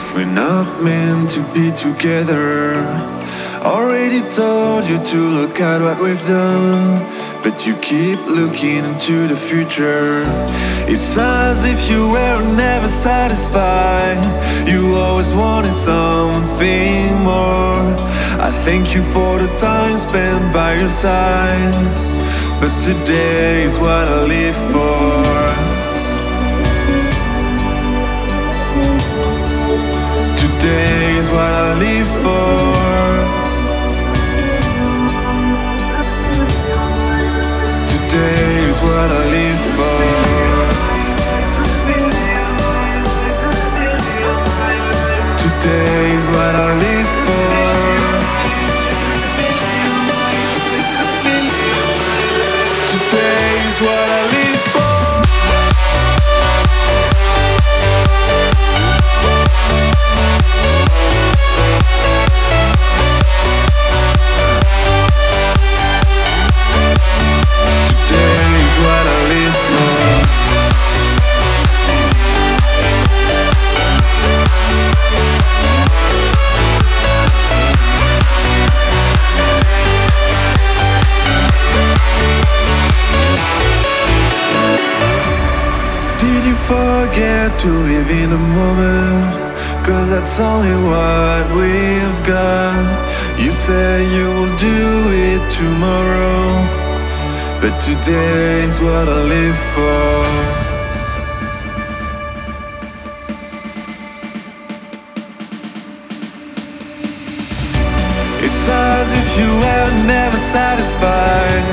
if we're not meant to be together? Already told you to look at what we've done, but you keep looking into the future. It's as if you were never satisfied. You always wanted something more. I thank you for the time spent by your side, but today is what I live for. Today is what I live for. Today is what I live for. Today is what I live for. Today is what I to live in the moment? Cause that's only what we've got. You say you will do it tomorrow. But today is what I live for. It's as if you were never satisfied.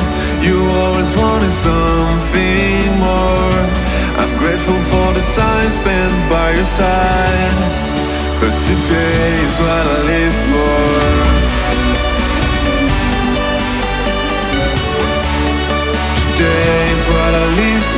You always wanted something more. For the time spent by your side. But today is what I live for. Today is what I live for.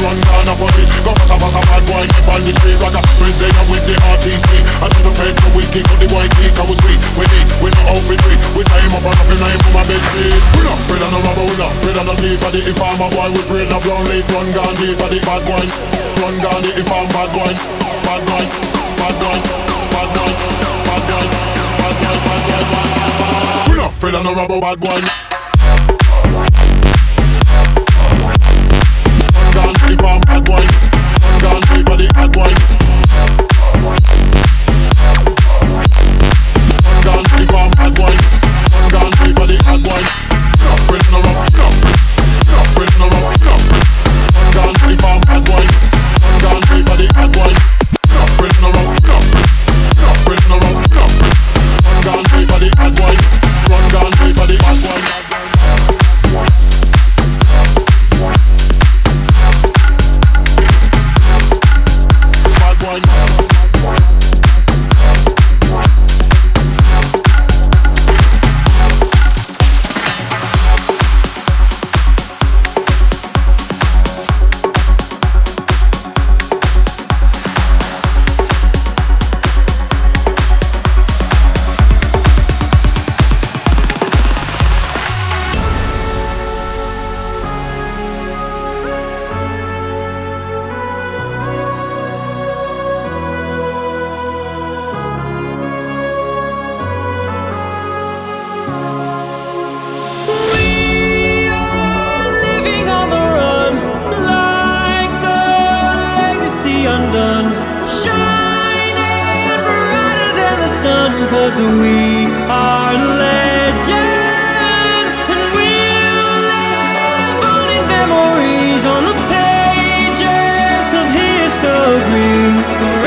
run down a police. Go bust a pass a bad boy, keep on the street. Rock a with they with the RTC I do the paper, we kick up the white teeth I was sweet, we need, we no outfit free We tie him up and up in name for my bed feet. We not afraid of no rubber, we not afraid of no thief. I'm a boy, we afraid of brown leaf. Run down deep for the bad boy. Run down the inform bad boy Bad boy, bad boy, bad boy, bad boy Bad boy, bad boy, bad boy, bad boy. We not afraid of no rubber, bad boy. on the pages of history.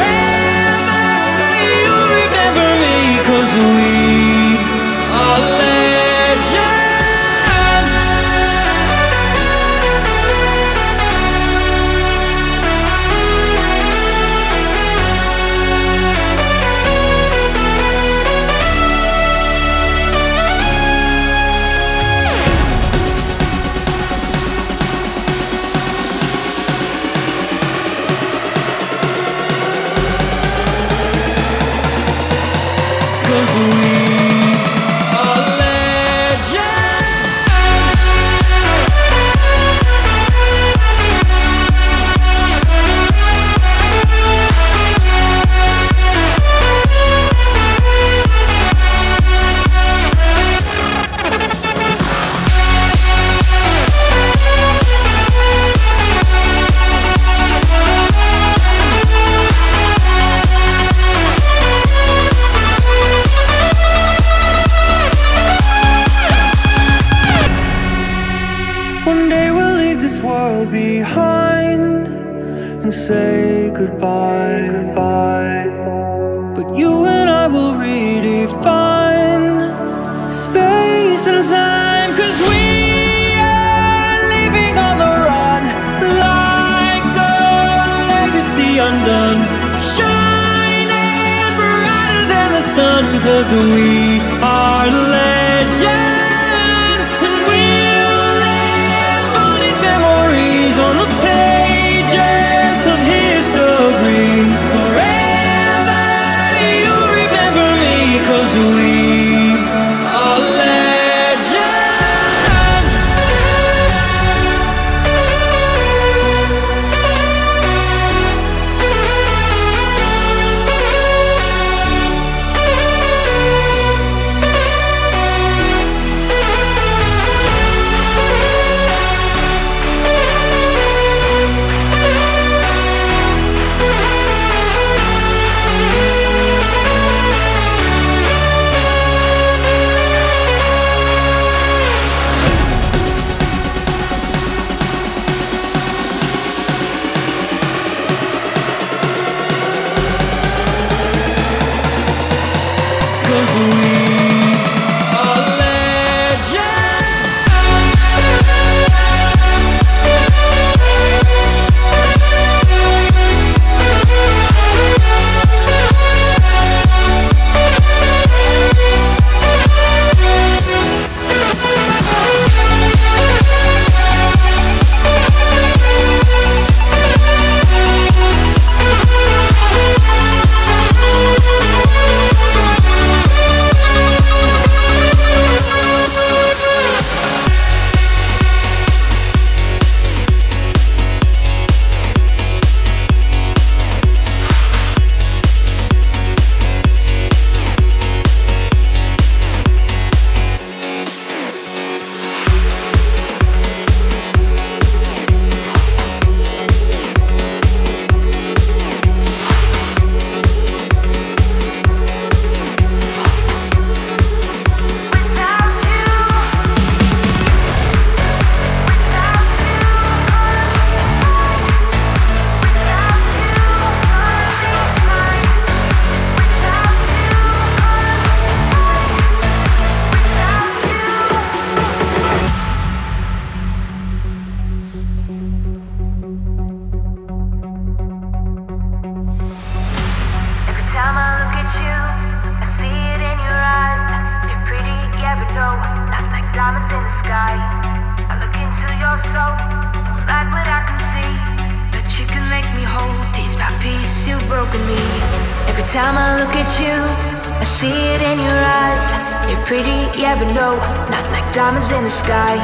see it in your eyes. You're pretty, yeah, but no, not like diamonds in the sky.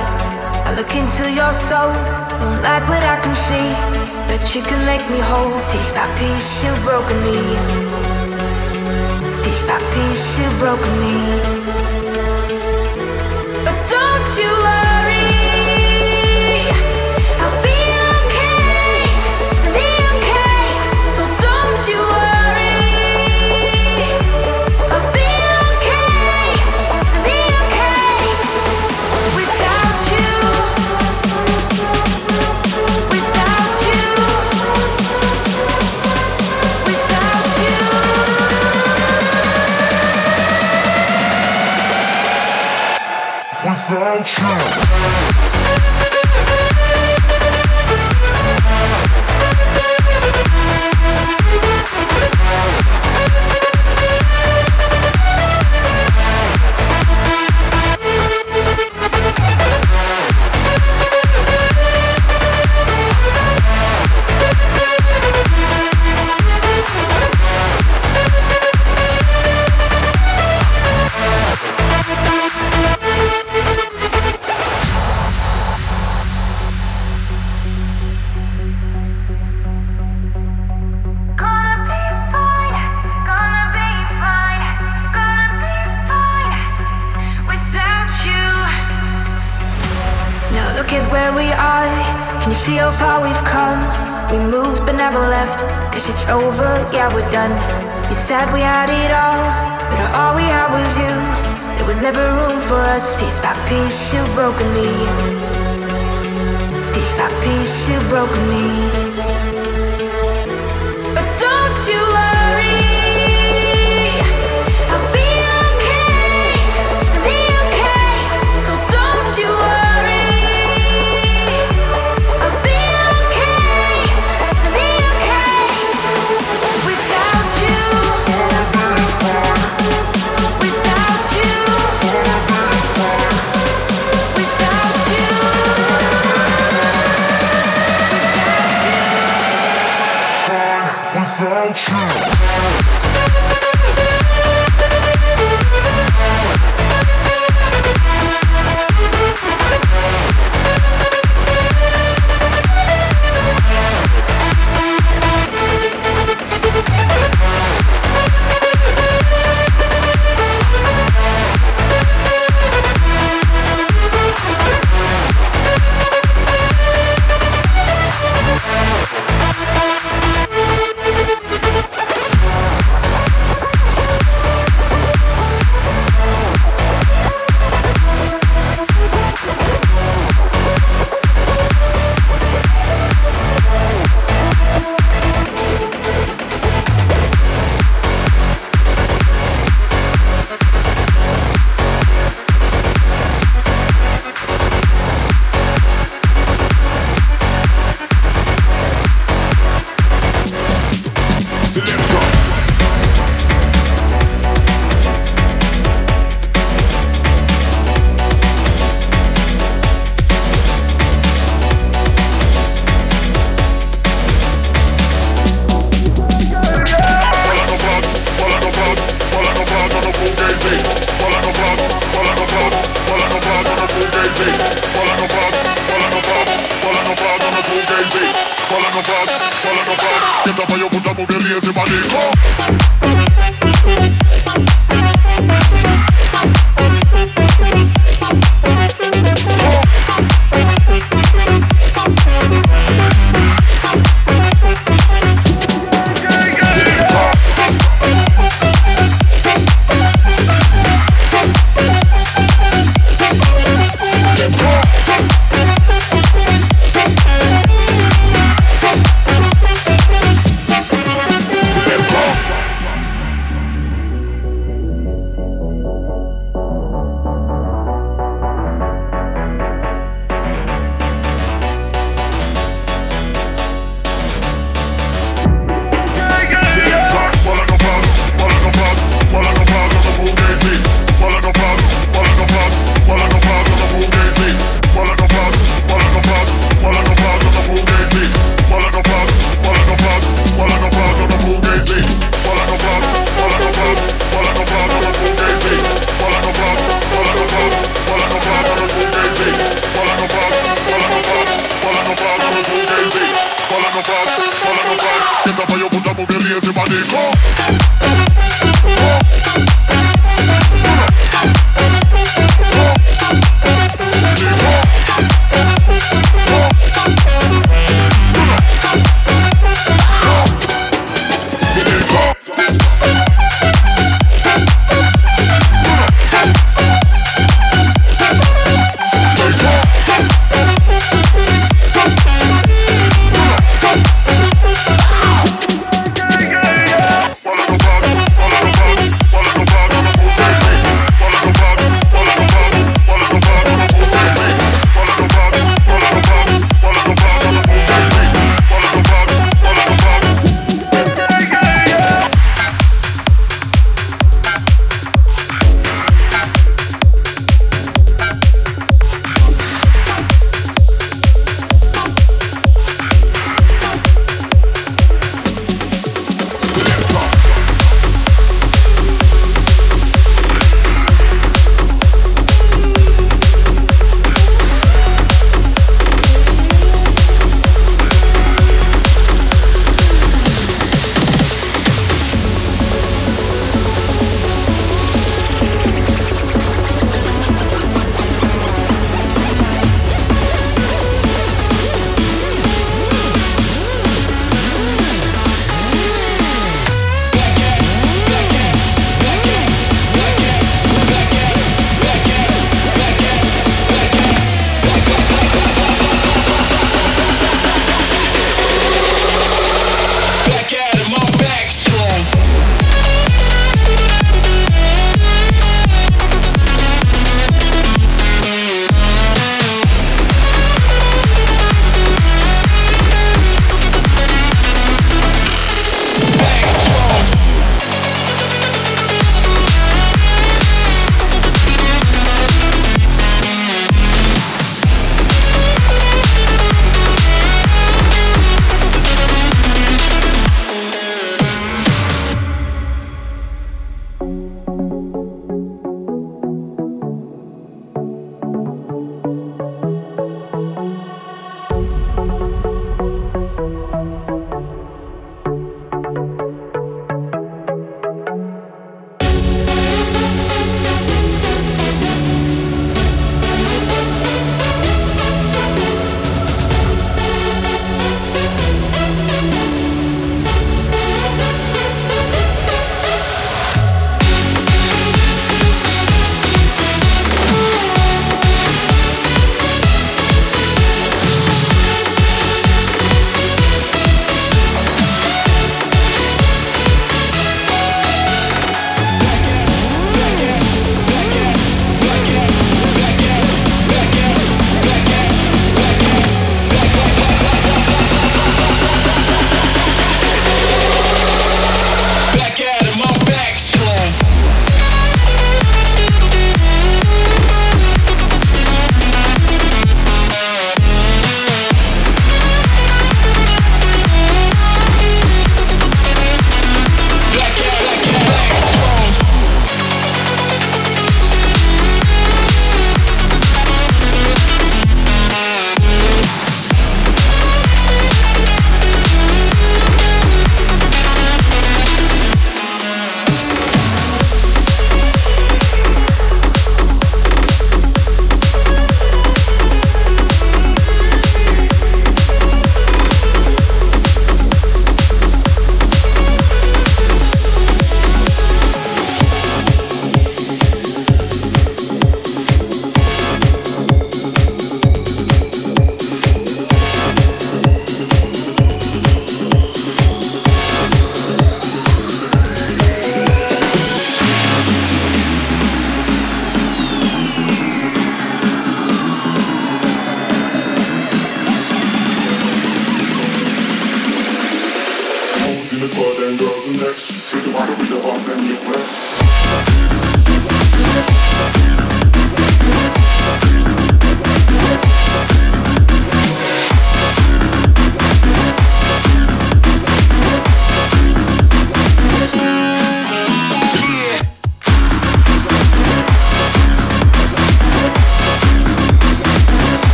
I look into your soul, don't like what I can see. But you can make me whole, piece by piece, you've broken me. Piece by piece, you've broken me. But don't you worry. Look at where we are. Can you see how far we've come? We moved but never left. Cause it's over, yeah, we're done. You said we had it all, but all we had was you. There was never room for us. Piece by piece, you've broken me. Piece by piece, you've broken me.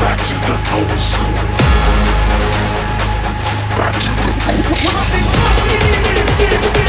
Back to the old school. Back to the old school.